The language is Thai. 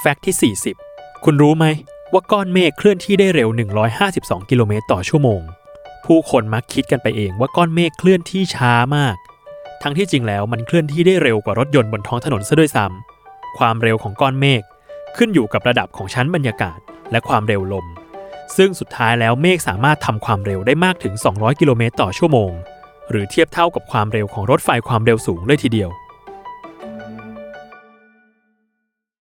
fact ที่ 40 คุณรู้ไหม ว่าก้อนเมฆเคลื่อนที่ได้เร็ว 152 กิโลเมตรต่อชั่วโมง ผู้คนมักคิดกันไปเองว่าก้อนเมฆเคลื่อนที่ช้ามาก ทั้งที่จริงแล้วมันเคลื่อนที่ได้เร็วกว่ารถยนต์บนท้องถนนซะด้วยซ้ำความเร็วของก้อนเมฆขึ้นอยู่กับระดับของชั้นบรรยากาศและความเร็วลม ซึ่งสุดท้ายแล้วเมฆสามารถทำความเร็วได้มากถึง 200 กิโลเมตรต่อชั่วโมง หรือเทียบเท่ากับความเร็วของรถไฟความเร็วสูงเลยทีเดียว